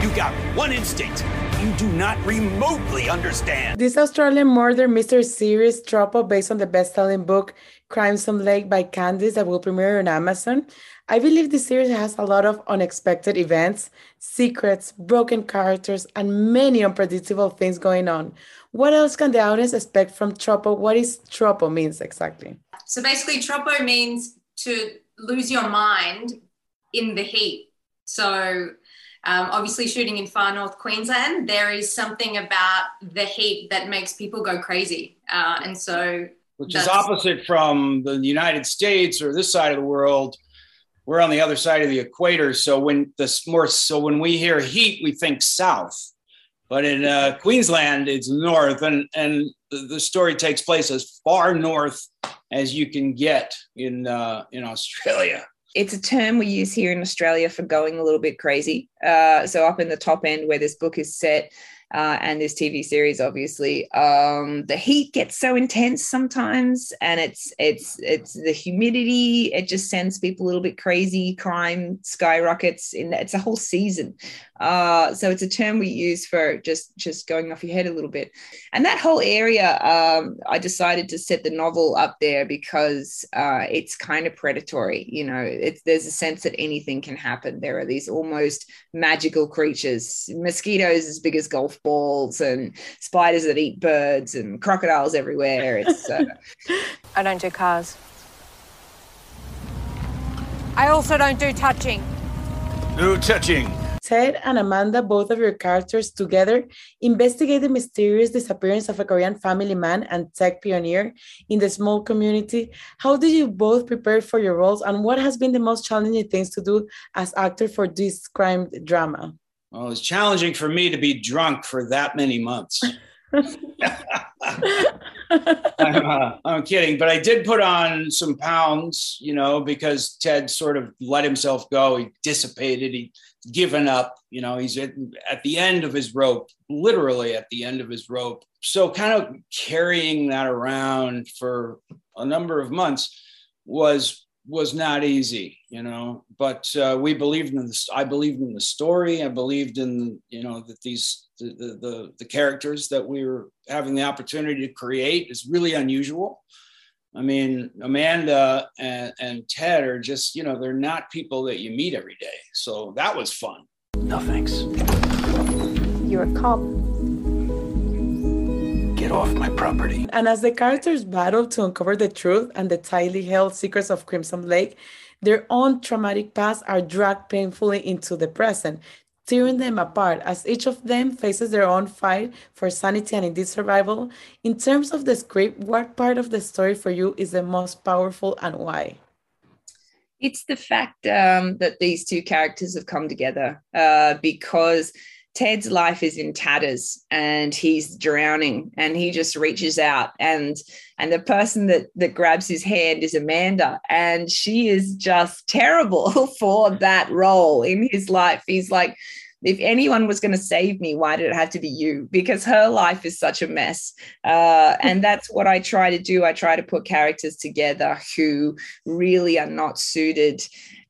You got one instinct. You do not remotely understand. This Australian murder mystery series, Troppo, based on the best-selling book Crimson Lake by Candice, that will premiere on Amazon. I believe this series has a lot of unexpected events, secrets, broken characters, and many unpredictable things going on. What else can the audience expect from Troppo? What is Troppo means exactly? So basically, Troppo means to lose your mind in the heat. So um, obviously, shooting in far north Queensland, there is something about the heat that makes people go crazy. Uh, and so, which is opposite from the United States or this side of the world. We're on the other side of the equator. So when the more, so when we hear heat, we think south. But in uh, Queensland, it's north, and and the, the, story takes place as far north as you can get in uh, in Australia it's a term we use here in Australia for going a little bit crazy. Uh, so up in the top end where this book is set, uh, and this TV series, obviously, um, the heat gets so intense sometimes, and it's it's it's the humidity. It just sends people a little bit crazy. Crime skyrockets. In it's a whole season. Uh, so it's a term we use for just just going off your head a little bit. And that whole area, um, I decided to set the novel up there because uh, it's kind of predatory. You know, there's a sense that anything can happen. There are these almost magical creatures, mosquitoes as big as golf balls and spiders that eat birds and crocodiles everywhere. It's uh... I don't do cars. I also don't do touching. No touching. Ted and Amanda, both of your characters together, investigate the mysterious disappearance of a Korean family man and tech pioneer in the small community. How did you both prepare for your roles, and what has been the most challenging things to do as actor for this crime drama? Well, it was challenging for me to be drunk for that many months. I'm, uh, I'm, kidding, but I did put on some pounds, you know, because Ted sort of let himself go. He dissipated. He given up. You know, he's at, at the end of his rope, literally at the end of his rope. So, kind of carrying that around for a number of months was was not easy, you know. But uh, we believed in this. I believed in the story. I believed in you know that these the, the the the characters that we were having the opportunity to create is really unusual. I mean, Amanda and, and Ted are just you know they're not people that you meet every day. So that was fun. No thanks. You're a cop get off my property. And as the characters battle to uncover the truth and the tightly held secrets of Crimson Lake, their own traumatic past are dragged painfully into the present, tearing them apart as each of them faces their own fight for sanity and indeed survival. In terms of the script, what part of the story for you is the most powerful and why? It's the fact um, that these two characters have come together uh, because Ted's life is in tatters and he's drowning and he just reaches out and and the person that that grabs his hand is Amanda and she is just terrible for that role in his life. He's like if anyone was going to save me, why did it have to be you? Because her life is such a mess. Uh, and that's what I try to do. I try to put characters together who really are not suited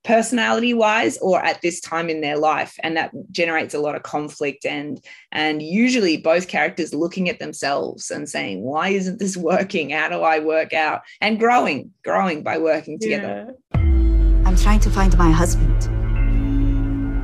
personality wise or at this time in their life. And that generates a lot of conflict and and usually both characters looking at themselves and saying why isn't this working? How do i work out? And growing growing by working together. Yeah. i'm trying to find my husband.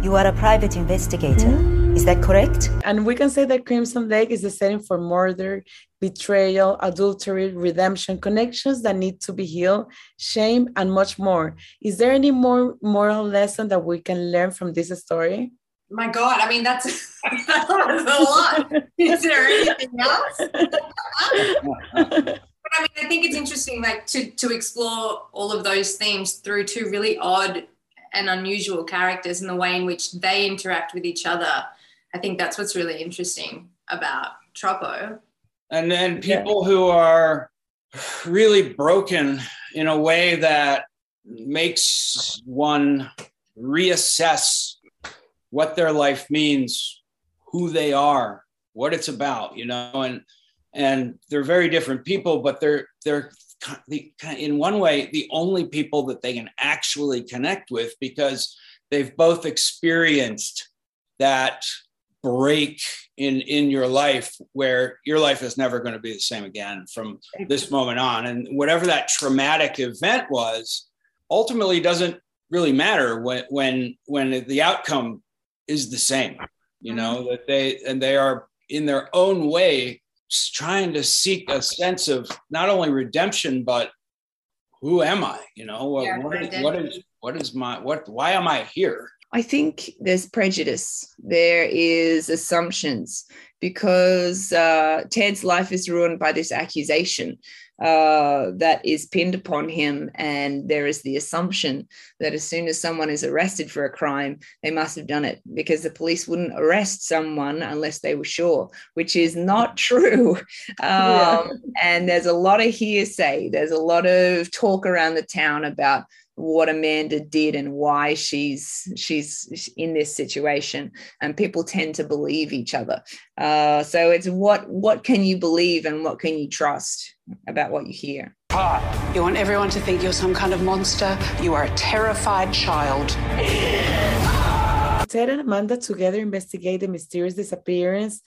You are a private investigator. Mm-hmm. Is that correct? And we can say that Crimson Lake is the setting for murder, betrayal, adultery, redemption, connections that need to be healed, shame, and much more. Is there any more moral lesson that we can learn from this story? My God, I mean, that's, that's a lot. Is there anything else? but I mean, I think it's interesting, like to to explore all of those themes through two really odd and unusual characters and the way in which they interact with each other I think that's what's really interesting about Troppo. And then people yeah. who are really broken in a way that makes one reassess what their life means, who they are, what it's about, you know, and and they're very different people, but they're they're the, in one way the only people that they can actually connect with because they've both experienced that break in in your life where your life is never going to be the same again from this moment on. And whatever that traumatic event was ultimately doesn't really matter when when when the outcome is the same you know Mm-hmm. that they and they are in their own way trying to seek a sense of not only redemption but who am i you know? Yeah, what, is, what is what is my what why am i here I think there's prejudice. There is assumptions because uh, Ted's life is ruined by this accusation uh, that is pinned upon him, and there is the assumption that as soon as someone is arrested for a crime, they must have done it because the police wouldn't arrest someone unless they were sure, which is not true. Um, And there's a lot of hearsay. There's a lot of talk around the town about what Amanda did and why she's she's in this situation, and people tend to believe each other. Uh, so it's what what can you believe and what can you trust about what you hear. You want everyone to think you're some kind of monster. You are a terrified child. Ted and Amanda together investigate the mysterious disappearance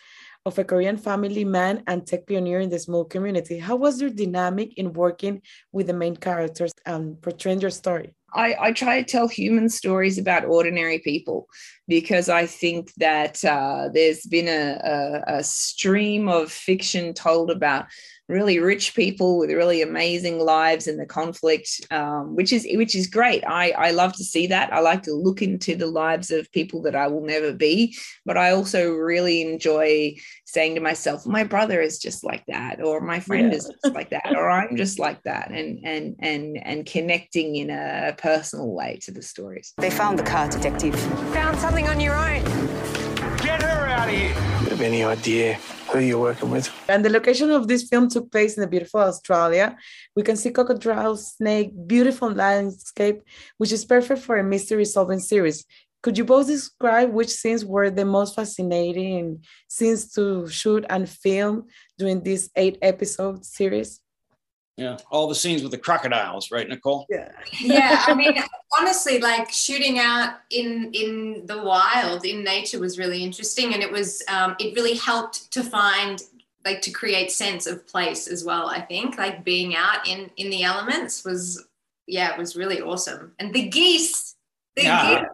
of a Korean family man and tech pioneer in the small community. How was your dynamic in working with the main characters and portraying your story? I, I try to tell human stories about ordinary people because I think that uh, there's been a, a, a stream of fiction told about really rich people with really amazing lives and the conflict, um, which is which is great. I, I love to see that. I like to look into the lives of people that I will never be, but I also really enjoy saying to myself, my brother is just like that, or my friend Yeah. is just like that, or I'm just like that, and and and and connecting in a personal way to the stories. They found the car, Detective. Found something on your own. Get her out of here. You have any idea who you're working with? And the location of this film took place in the beautiful Australia. We can see crocodiles, snake, beautiful landscape, which is perfect for a mystery solving series. Could you both describe which scenes were the most fascinating scenes to shoot and film during this eight episode series? Yeah. All the scenes with the crocodiles right nicole? Yeah. yeah i mean honestly like shooting out in in the wild in nature was really interesting and it was um, it really helped to find like to create sense of place as well i think. Like being out in in the elements was yeah it was really awesome. And the geese! The Yeah.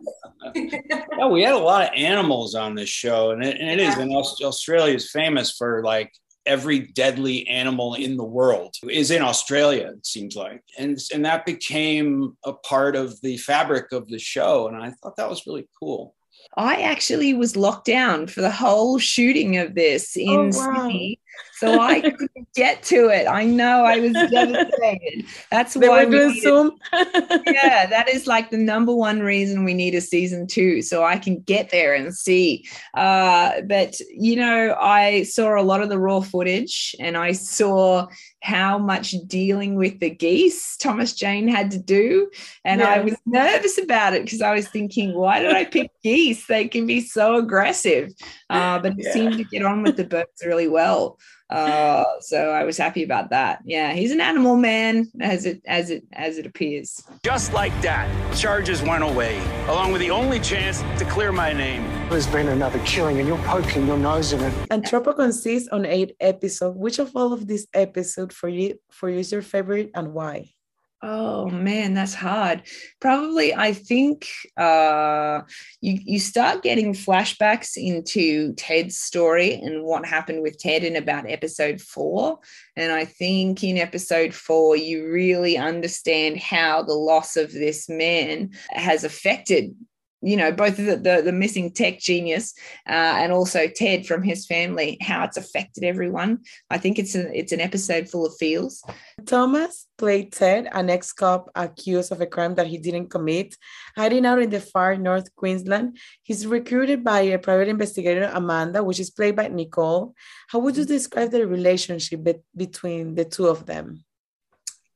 geese! Yeah we had a lot of animals on this show and it, and it is and australia is famous for like every deadly animal in the world is in australia it seems like and and that became a part of the fabric of the show and i thought that was really cool I actually was locked down for the whole shooting of this in Oh, wow. Sydney. So I couldn't get to it. I know I was devastated. That's They why we needed- Zoom. yeah, that is like the number one reason we need a season two, so I can get there and see. Uh, but you know, I saw a lot of the raw footage, and I saw how much dealing with the geese Thomas Jane had to do, and I was nervous about it because I was thinking, why did I pick geese? They can be so aggressive, uh, but it Yeah. seemed to get on with the birds really well. Uh, so I was happy about that. Yeah, he's an animal man, as it as it as it appears. Just like that, charges went away, along with the only chance to clear my name. There's been another killing and you're poking your nose in it. And Troppo consists on eight episodes. Which of all of these episodes for you for you is your favorite and why? Oh man, that's hard. Probably, I think uh, you you start getting flashbacks into Ted's story and what happened with Ted in about episode four. And I think in episode four, you really understand how the loss of this man has affected. You know, both the, the, the missing tech genius uh, and also Ted from his family, how it's affected everyone. I think it's a, it's an episode full of feels. Thomas played Ted, an ex cop accused of a crime that he didn't commit, hiding out in the far north Queensland. He's recruited by a private investigator, Amanda, which is played by Nicole. How would you describe the relationship be- between the two of them?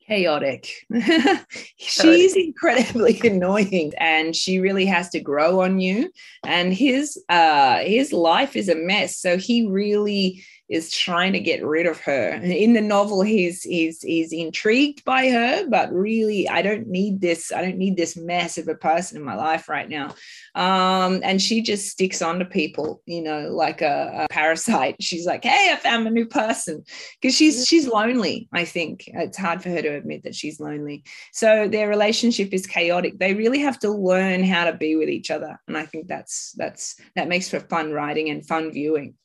Chaotic. She's incredibly annoying and she really has to grow on you and his uh his life is a mess so he really is trying to get rid of her. In the novel, he's he's he's intrigued by her, but really, I don't need this. I don't need this mess of a person in my life right now. Um, and she just sticks on to people, you know, like a, a parasite. She's like, "Hey, I found a new person," because she's she's lonely. I think it's hard for her to admit that she's lonely. So their relationship is chaotic. They really have to learn how to be with each other, and I think that's that's that makes for fun writing and fun viewing.